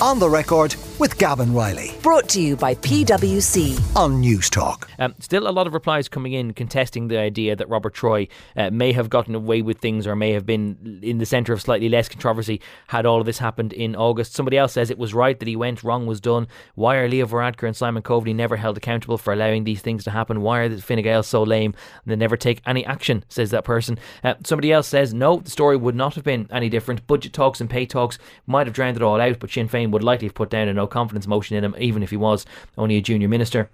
On the record with Gavan Reilly Brought to you by PwC. on News Talk. Um, still, a lot of replies coming in contesting the idea that Robert Troy uh, may have gotten away with things or may have been in the centre of slightly less controversy had all of this happened in August. Somebody else says it was right that he went, wrong was done. Why are Leo Varadkar and Simon Coveney never held accountable for allowing these things to happen? Why are the Fine Gael so lame and they never take any action, says that person. Uh, somebody else says, no, the story would not have been any different. Budget talks and pay talks might have drowned it all out, but Sinn Féin would likely have put down a no confidence motion in him, even if he was only a junior minister.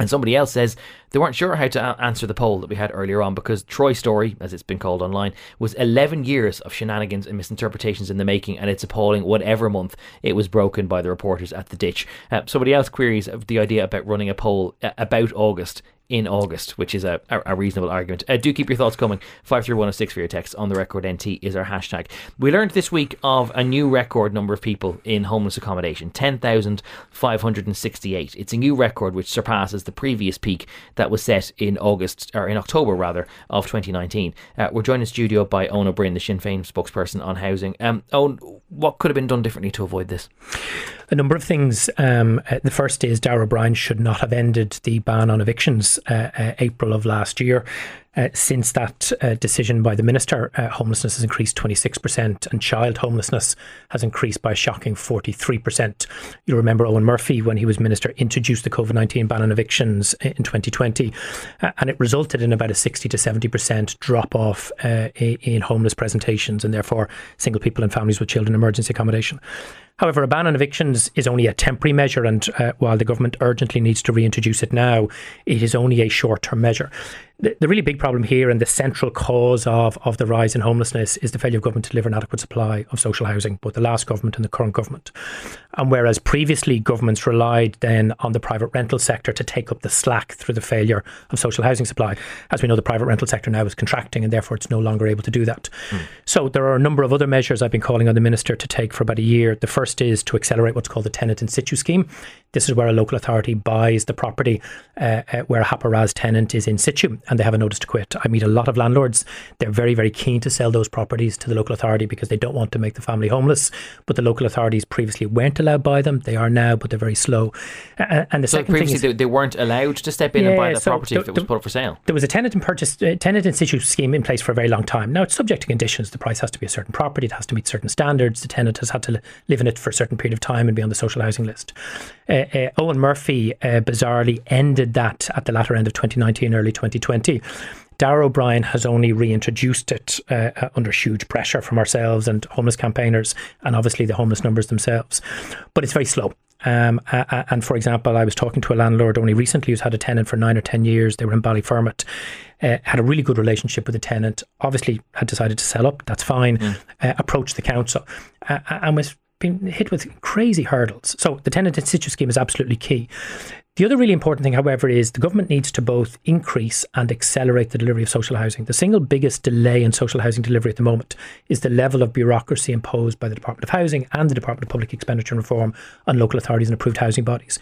And somebody else says they weren't sure how to answer the poll that we had earlier on because Troy's story, as it's been called online, was 11 years of shenanigans and misinterpretations in the making, and it's appalling whatever month it was broken by the reporters at the ditch. Uh, somebody else queries the idea about running a poll uh, about August in August, which is a, a, a reasonable argument. Uh, do keep your thoughts coming. 53106 for your text on the record NT is our hashtag. We learned this week of a new record number of people in homeless accommodation 10,568. It's a new record which surpasses the previous peak that was set in August, or in October rather, of 2019. Uh, we're joined in studio by Eoin Ó Broin, the Sinn Féin spokesperson on housing. Um, Eoin, what could have been done differently to avoid this? A number of things. Um, uh, the first is Darragh O'Brien should not have ended the ban on evictions uh, uh, April of last year. Uh, since that uh, decision by the minister, uh, homelessness has increased 26% and child homelessness has increased by a shocking 43%. You'll remember Eoghan Murphy, when he was minister, introduced the COVID 19 ban on evictions in 2020, uh, and it resulted in about a 60 to 70% drop off uh, in homeless presentations and therefore single people and families with children emergency accommodation. However, a ban on evictions is only a temporary measure, and uh, while the government urgently needs to reintroduce it now, it is only a short term measure. The, the really big problem here and the central cause of, of the rise in homelessness is the failure of government to deliver an adequate supply of social housing, both the last government and the current government. And whereas previously governments relied then on the private rental sector to take up the slack through the failure of social housing supply, as we know, the private rental sector now is contracting and therefore it's no longer able to do that. So there are a number of other measures I've been calling on the minister to take for about a year. The first is to accelerate what's called the tenant in situ scheme. This is where a local authority buys the property uh, uh, where a Haparaz tenant is in situ and they have a notice to quit. I meet a lot of landlords. They're very, very keen to sell those properties to the local authority because they don't want to make the family homeless. But the local authorities previously weren't allowed to buy them. They are now, but they're very slow. Uh, and the So second thing is, they, they weren't allowed to step in and buy the so property if it was the- put up for sale. there was a tenant in purchase, uh, tenant in situ scheme in place for a very long time. Now it's subject to conditions. The price has to be a certain property. It has to meet certain standards. The tenant has had to live in it for a certain period of time and be on the social housing list. Uh, uh, Eoghan Murphy uh, bizarrely ended that at the latter end of 2019, early 2020. Darragh O'Brien has only reintroduced it uh, uh, under huge pressure from ourselves and homeless campaigners, and obviously the homeless numbers themselves. But it's very slow. Um, uh, uh, and for example, I was talking to a landlord only recently who's had a tenant for nine or ten years. They were in Ballyfermot, uh, had a really good relationship with the tenant. Obviously, had decided to sell up. That's fine. Uh, approached the council uh, and was being hit with crazy hurdles. So the tenant in situ scheme is absolutely key. The other really important thing, however, is the government needs to both increase and accelerate the delivery of social housing. The single biggest delay in social housing delivery at the moment is the level of bureaucracy imposed by the Department of Housing and the Department of Public Expenditure and Reform on local authorities and approved housing bodies.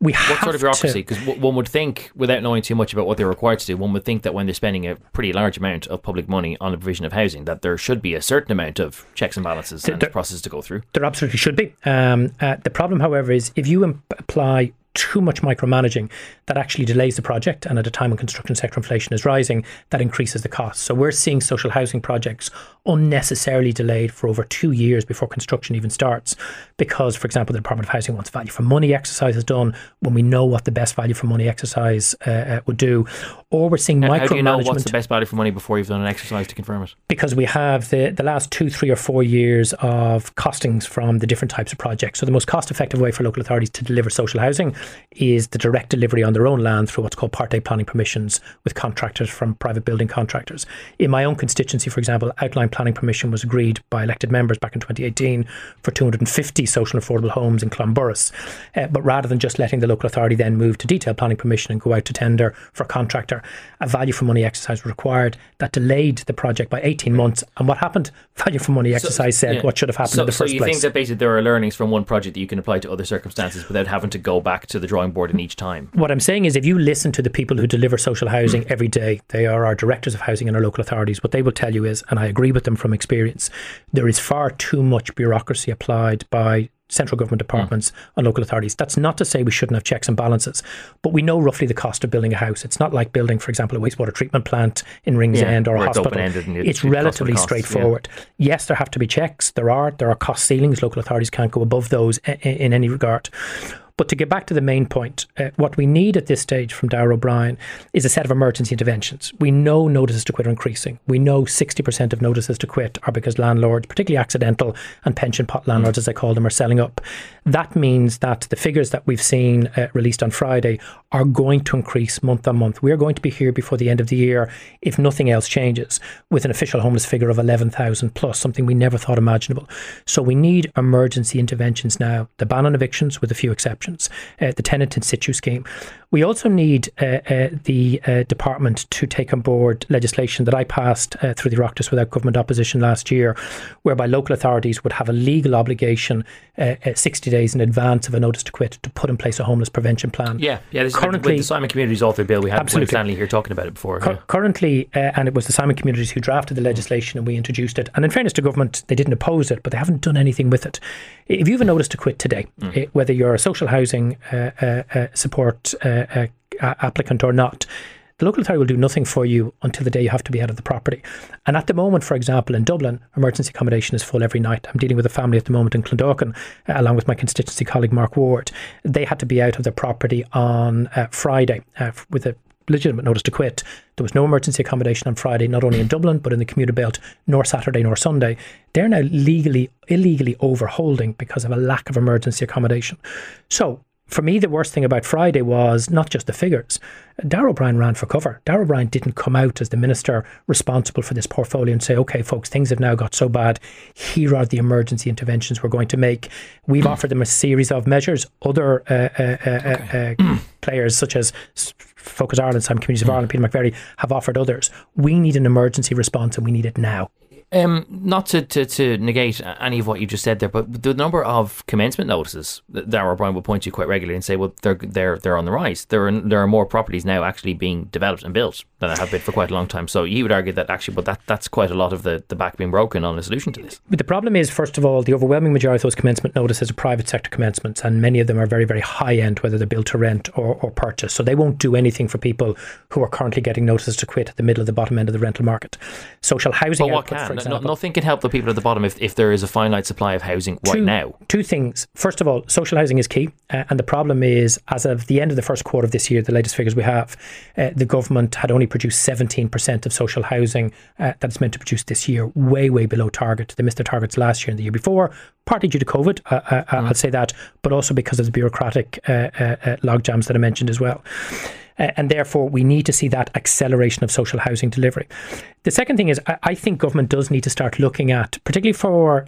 We have What sort of bureaucracy? Because one would think, without knowing too much about what they're required to do, one would think that when they're spending a pretty large amount of public money on the provision of housing, that there should be a certain amount of checks and balances and processes to go through. There absolutely should be. Um, uh, the problem, however, is if you im- apply too much micromanaging, that actually delays the project. And at a time when construction sector inflation is rising, that increases the cost. So we're seeing social housing projects unnecessarily delayed for over two years before construction even starts. Because, for example, the Department of Housing wants value for money exercises done when we know what the best value for money exercise uh, uh, would do. Or we're seeing How micromanagement do you know what's the best value for money before you've done an exercise to confirm it? because we have the, the last two, three, or four years of costings from the different types of projects. So, the most cost effective way for local authorities to deliver social housing is the direct delivery on their own land through what's called part 8 planning permissions with contractors from private building contractors. In my own constituency, for example, outline planning permission was agreed by elected members back in 2018 for 250 social and affordable homes in Clonburris. Uh, but rather than just letting the local authority then move to detailed planning permission and go out to tender for a contractor, a value for money exercise was required that delayed the project by 18 months. And what happened? Value for money exercise said Yeah. what should have happened so, in the so first you place. think that basically there are learnings from one project that you can apply to other circumstances without having to go back to the drawing board in each time? what I'm saying is, if you listen to the people who deliver social housing every day, they are our directors of housing in our local authorities. What they will tell you is, and I agree with them from experience, there is far too much bureaucracy applied by central government departments, mm. and local authorities. That's not to say we shouldn't have checks and balances, but we know roughly the cost of building a house. It's not like building, for example, a wastewater treatment plant in Ringsend yeah, or a hospital. It's, it's relatively straightforward. Yeah. Yes, there have to be checks. There are. There are cost ceilings. Local authorities can't go above those in, in any regard. But to get back to the main point, uh, what we need at this stage from Darragh O'Brien is a set of emergency interventions. We know notices to quit are increasing. We know 60% of notices to quit are because landlords, particularly accidental and pension pot landlords, as I call them, are selling up. That means that the figures that we've seen uh, released on Friday are going to increase month on month. We are going to be here before the end of the year, if nothing else changes, with an official homeless figure of 11,000 plus, something we never thought imaginable. So we need emergency interventions now. The ban on evictions, with a few exceptions uh, the tenant in situ scheme. We also need uh, uh, the uh, department to take on board legislation that I passed through the Oireachtas without government opposition last year, whereby local authorities would have a legal obligation uh, 60 days in advance of a notice to quit to put in place a homeless prevention plan. Yeah, yeah. This currently, with the Simon Communities Author Bill, we had absolutely. Stanley here talking about it before. Cu- yeah. Currently, and it was the Simon Communities who drafted the legislation and we introduced it. And in fairness to government, they didn't oppose it, but they haven't done anything with it. If you have a notice to quit today, mm. it, whether you're a social housing uh, uh, uh, support applicant or not, the local authority will do nothing for you until the day you have to be out of the property. And at the moment, for example, in Dublin, emergency accommodation is full every night. I'm dealing with a family at the moment in Clondalkin, along with my constituency colleague Mark Ward. They had to be out of their property on uh, Friday uh, with a legitimate notice to quit. There was no emergency accommodation on Friday, not only in Dublin, but in the commuter belt, nor Saturday nor Sunday. They're now legally, illegally overholding because of a lack of emergency accommodation. So for me, the worst thing about Friday was not just the figures. Darragh O'Brien ran for cover. Darragh O'Brien didn't come out as the minister responsible for this portfolio and say, okay, folks, things have now got so bad. Here are the emergency interventions we're going to make. We've mm. offered them a series of measures. Other uh, uh, uh, okay. Uh, uh, players, such as Focus Ireland, Simon Communities of. Ireland, Peter McVerry, have offered others. We need an emergency response and we need it now. Um, not to, to, to negate any of what you just said there, but the number of commencement notices that Darragh O'Brien will point to quite regularly and say, well, they're they're they're on the rise. There are there are more properties now actually being developed and built than there have been for quite a long time. So he would argue that actually, but that that's quite a lot of the, the back being broken on a solution to this. But the problem is, first of all, the overwhelming majority of those commencement notices are private sector commencements, and many of them are very very high end, whether they're built to rent or, or purchase. So they won't do anything for people who are currently getting notices to quit at the middle of the bottom end of the rental market. Social housing but what output, can? Example, no, nothing can help the people at the bottom if, if there is a finite supply of housing right now? Two things. First of all, social housing is key. Uh, and the problem is, as of the end of the first quarter of this year, the latest figures we have, uh, the government had only produced 17% of social housing uh, that it's meant to produce this year, way, way below target. They missed their targets last year and the year before, partly due to COVID, uh, uh, mm. I'll say that, but also because of the bureaucratic uh, logjams that I mentioned as well and therefore we need to see that acceleration of social housing delivery. The second thing is, I think government does need to start looking at, particularly for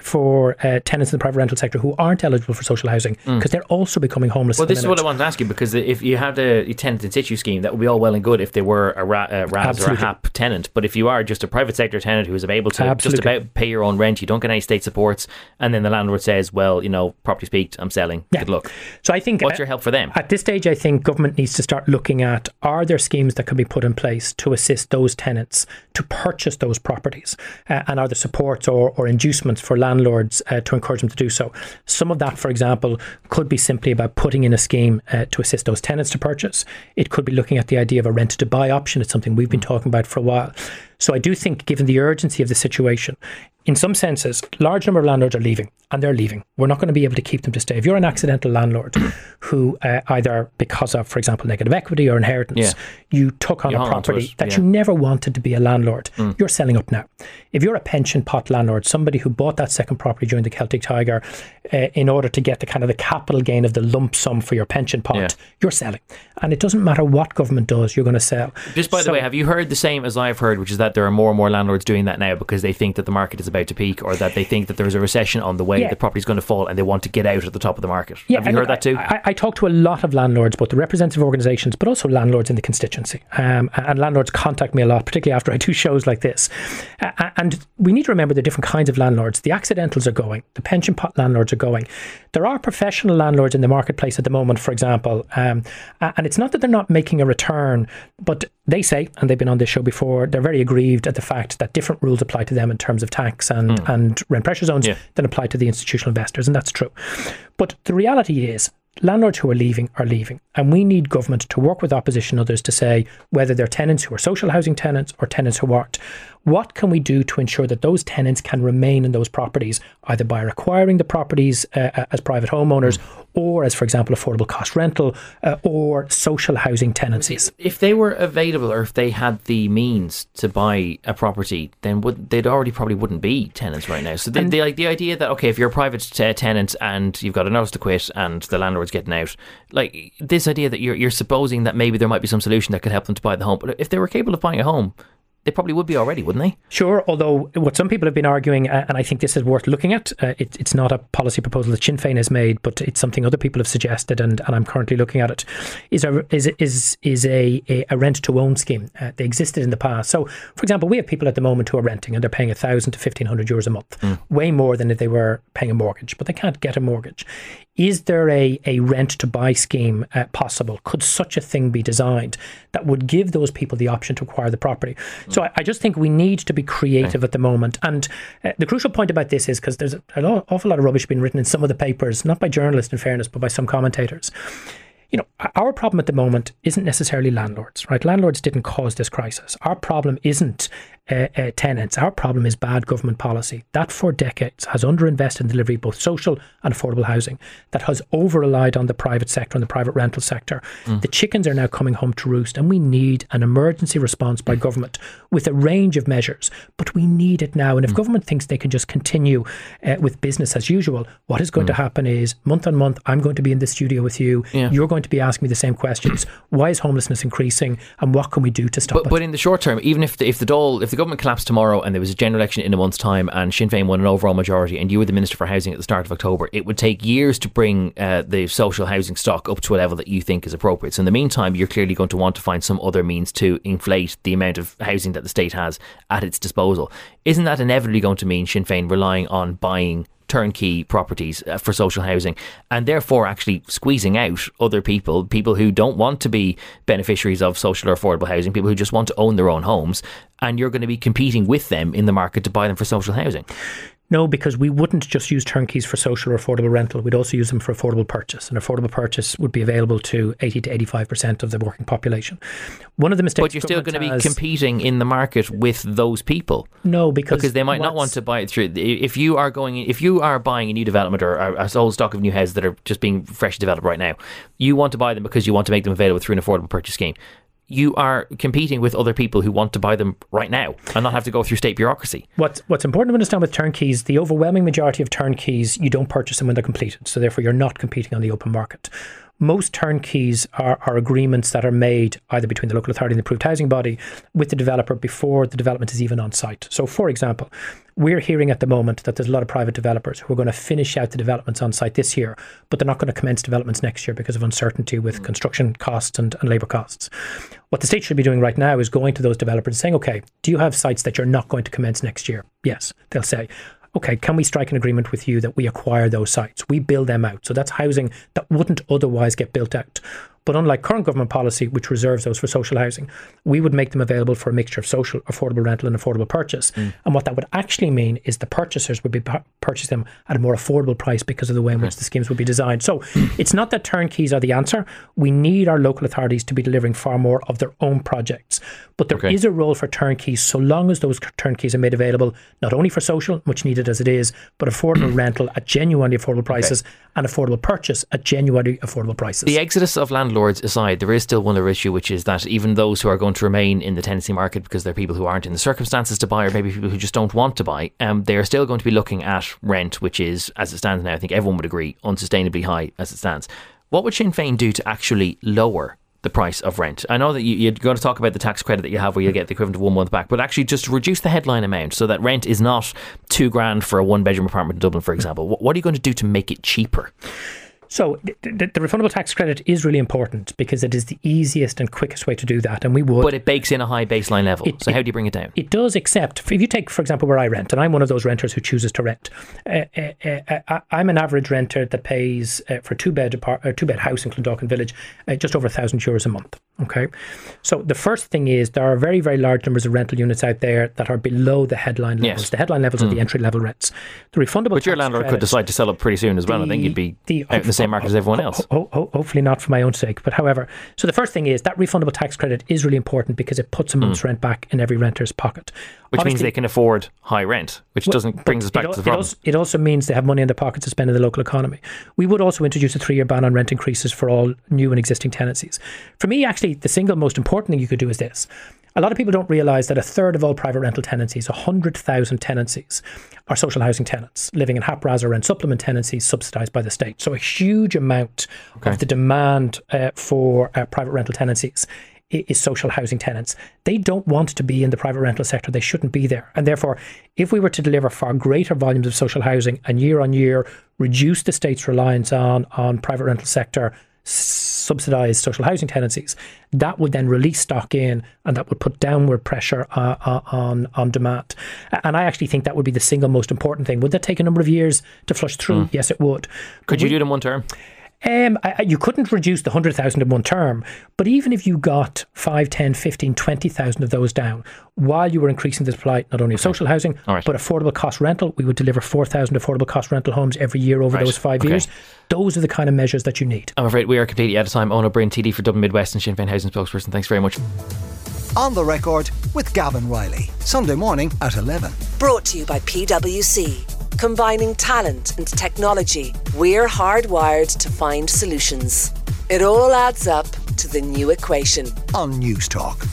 for uh, tenants in the private rental sector who aren't eligible for social housing because mm. they're also becoming homeless. Well, this is what I want to ask you because if you had a tenant in situ scheme, that would be all well and good if they were a, ra- a RAS Absolutely. or a HAP tenant. But if you are just a private sector tenant who is able to Absolutely. just about pay your own rent, you don't get any state supports, and then the landlord says, "Well, you know, property speaked, I'm selling. Yeah. Good luck." So I think what's uh, your help for them at this stage? I think government needs to start looking at are there schemes that can be put in place to assist those tenants to purchase those properties, uh, and are there supports or, or inducements for landlords uh, to encourage them to do so. Some of that, for example, could be simply about putting in a scheme uh, to assist those tenants to purchase. It could be looking at the idea of a rent to buy option. It's something we've been talking about for a while. So I do think, given the urgency of the situation, in some senses, large number of landlords are leaving, and they're leaving. We're not going to be able to keep them to stay. If you're an accidental landlord who uh, either because of, for example, negative equity or inheritance, yeah. you took on you a property that yeah. you never wanted to be a landlord, mm. you're selling up now. If you're a pension pot landlord, somebody who bought that second property during the Celtic Tiger uh, in order to get the kind of the capital gain of the lump sum for your pension pot, yeah. you're selling. And it doesn't matter what government does, you're going to sell. Just by so, the way, have you heard the same as I've heard, which is that there are more and more landlords doing that now because they think that the market is about to peak or that they think that there's a recession on the way, yeah. the property's going to fall and they want to get out at the top of the market. Yeah, have you heard that too? I, I, talk to a lot of landlords, both the representative organisations, but also landlords in the constituency. Um, and landlords contact me a lot, particularly after I do shows like this. Uh, and we need to remember the different kinds of landlords. The accidentals are going, the pension pot landlords are going. There are professional landlords in the marketplace at the moment, for example. Um, and it's not that they're not making a return, but they say, and they've been on this show before, they're very aggrieved at the fact that different rules apply to them in terms of tax and, mm. and rent pressure zones yeah. than apply to the institutional investors, and that's true. But the reality is landlords who are leaving are leaving. And we need government to work with opposition others to say whether they're tenants who are social housing tenants or tenants who aren't. What can we do to ensure that those tenants can remain in those properties, either by acquiring the properties uh, uh as private homeowners mm. Or as, for example, affordable cost rental uh, or social housing tenancies? If they were available or if they had the means to buy a property, then would, they'd already probably wouldn't be tenants right now. So the, the, like, the idea that, okay, if you're a private t- tenant and you've got a notice to quit and the landlord's getting out, like this idea that you're, you're supposing that maybe there might be some solution that could help them to buy the home. But if they were capable of buying a home, they probably would be already, wouldn't they? Sure. Although what some people have been arguing, uh, and I think this is worth looking at, uh, it, it's not a policy proposal that Sinn Féin has made, but it's something other people have suggested, and, and I'm currently looking at it. Is a is is is a a, a rent to own scheme? Uh, they existed in the past. So, for example, we have people at the moment who are renting, and they're paying a thousand to fifteen hundred euros a month, mm. way more than if they were paying a mortgage, but they can't get a mortgage. Is there a, a rent to buy scheme uh, possible? Could such a thing be designed that would give those people the option to acquire the property? So I, I, just think we need to be creative at the moment. And uh, the crucial point about this is because there's an awful lot of rubbish being written in some of the papers, not by journalists in fairness, but by some commentators you know, our problem at the moment isn't necessarily landlords, right? Landlords didn't cause this crisis. Our problem isn't uh, uh, tenants. Our problem is bad government policy that for decades has underinvested in delivery both social and affordable housing, that has over relied on the private sector and the private rental sector. Mm. The chickens are now coming home to roost, and we need an emergency response by government with a range of measures. But we need it now. And if mm. government thinks they can just continue uh, with business as usual, what is going mm. to happen is month on month, I'm going to be in the studio with you. Yeah. You're going to be asking me the same questions. Why is homelessness increasing, and what can we do to stop but, it? But in the short term, even if the, if the Dáil, if the government collapsed tomorrow and there was a general election in a month's time and Sinn Féin won an overall majority and you were the Minister for Housing at the start of October, it would take years to bring uh, the social housing stock up to a level that you think is appropriate. So in the meantime, you're clearly going to want to find some other means to inflate the amount of housing that the state has at its disposal. Isn't that inevitably going to mean Sinn Féin relying on buying turnkey properties uh, for social housing and therefore actually squeezing out other people, people who don't want to be beneficiaries of social or affordable housing, people who just want to own their own homes, and you're going to be competing with them in the market to buy them for social housing. No, because we wouldn't just use turnkeys for social or affordable rental. We'd also use them for affordable purchase. And affordable purchase would be available to 80 to 85% of the working population. One of the mistakes. But you're still going to be competing in the market with those people. No, because. Because they might not want to buy it through. If you are going, if you are buying a new development or a, a whole stock of new houses that are just being freshly developed right now, you want to buy them because you want to make them available through an affordable purchase scheme you are competing with other people who want to buy them right now and not have to go through state bureaucracy. What's what's important to understand with turnkeys, the overwhelming majority of turnkeys, you don't purchase them when they're completed. So therefore you're not competing on the open market most turnkeys are, are agreements that are made either between the local authority and the approved housing body with the developer before the development is even on site. So, for example, we're hearing at the moment that there's a lot of private developers who are going to finish out the developments on site this year, but they're not going to commence developments next year because of uncertainty with mm. construction costs and, and labour costs. What the state should be doing right now is going to those developers and saying, okay, do you have sites that you're not going to commence next year? Yes, they'll say okay, can we strike an agreement with you that we acquire those sites? We build them out. So that's housing that wouldn't otherwise get built out. But unlike current government policy, which reserves those for social housing, we would make them available for a mixture of social, affordable rental, and affordable purchase. Mm. And what that would actually mean is the purchasers would be purchasing them at a more affordable price because of the way in which the schemes would be designed. So it's not that turnkeys are the answer. We need our local authorities to be delivering far more of their own projects. But there okay. is a role for turnkeys so long as those turnkeys are made available not only for social, much needed as it is, but affordable rental at genuinely affordable prices okay. And affordable purchase at genuinely affordable prices. The exodus of landlords landlords aside, there is still one other issue, which is that even those who are going to remain in the tenancy market because they're people who aren't in the circumstances to buy, or maybe people who just don't want to buy, um, they are still going to be looking at rent, which is, as it stands now, I think everyone would agree, unsustainably high as it stands. What would Sinn Féin do to actually lower the price of rent. I know that you, are going to talk about the tax credit that you have where you get the equivalent of one month back, but actually just reduce the headline amount so that rent is not two grand for a one bedroom apartment in Dublin, for example. What are you going to do to make it cheaper? So the, the, refundable tax credit is really important because it is the easiest and quickest way to do that, and we would. But it bakes in a high baseline level. It, so it, how do you bring it down? It does, except if you take, for example, where I rent, and I'm one of those renters who chooses to rent. Uh, uh, uh, I'm an average renter that pays uh, for a two bed apart, two bed house in Clondalkin Village uh, just over a thousand euros a month. Okay. So the first thing is there are very, very large numbers of rental units out there that are below the headline levels. Yes. The headline levels are the hmm. entry level rents. The refundable But your landlord could decide to sell up pretty soon as well. I think you'd be out in the same market as everyone else. Ho- ho- hopefully not for my own sake, but however, so the first thing is that refundable tax credit is really important because it puts a hmm. month's rent back in every renter's pocket. Which means they can afford high rent, which doesn't but brings us back it, al- to the it problem. also, it also means they have money in their pockets to spend in the local economy. We would also introduce a three-year ban on rent increases for all new and existing tenancies. For me, actually, the single most important thing you could do is this. A lot of people don't realise that a third of all private rental tenancies, 100,000 tenancies, are social housing tenants living in HAPRAS or rent supplement tenancies subsidised by the state. So a huge amount of the demand uh, for uh, private rental tenancies is social housing tenants. They don't want to be in the private rental sector. They shouldn't be there. And therefore, if we were to deliver far greater volumes of social housing and year on year reduce the state's reliance on, on private rental sector subsidized social housing tenancies, that would then release stock in and that would put downward pressure uh, uh, on on demand. And I actually think that would be the single most important thing. Would that take a number of years to flush through? Yes, it would. Could you do it in one term? Um, I, I- you couldn't reduce the 100,000 in one term, but even if you got 5, 10, 15, 20,000 of those down, while you were increasing the supply not only of social housing, All right. but affordable cost rental, we would deliver 4,000 affordable cost rental homes every year over Right. those five Okay. years. Those are the kind of measures that you need. I'm afraid we are completely out of time. Eoin Ó Broin, TD for Dublin Midwest and Sinn Féin Housing spokesperson. Thanks very much. On the record with Gavan Reilly. Sunday morning at 11. Brought to you by PwC. Combining talent and technology, we're hardwired to find solutions. It all adds up to the new equation. On News Talk.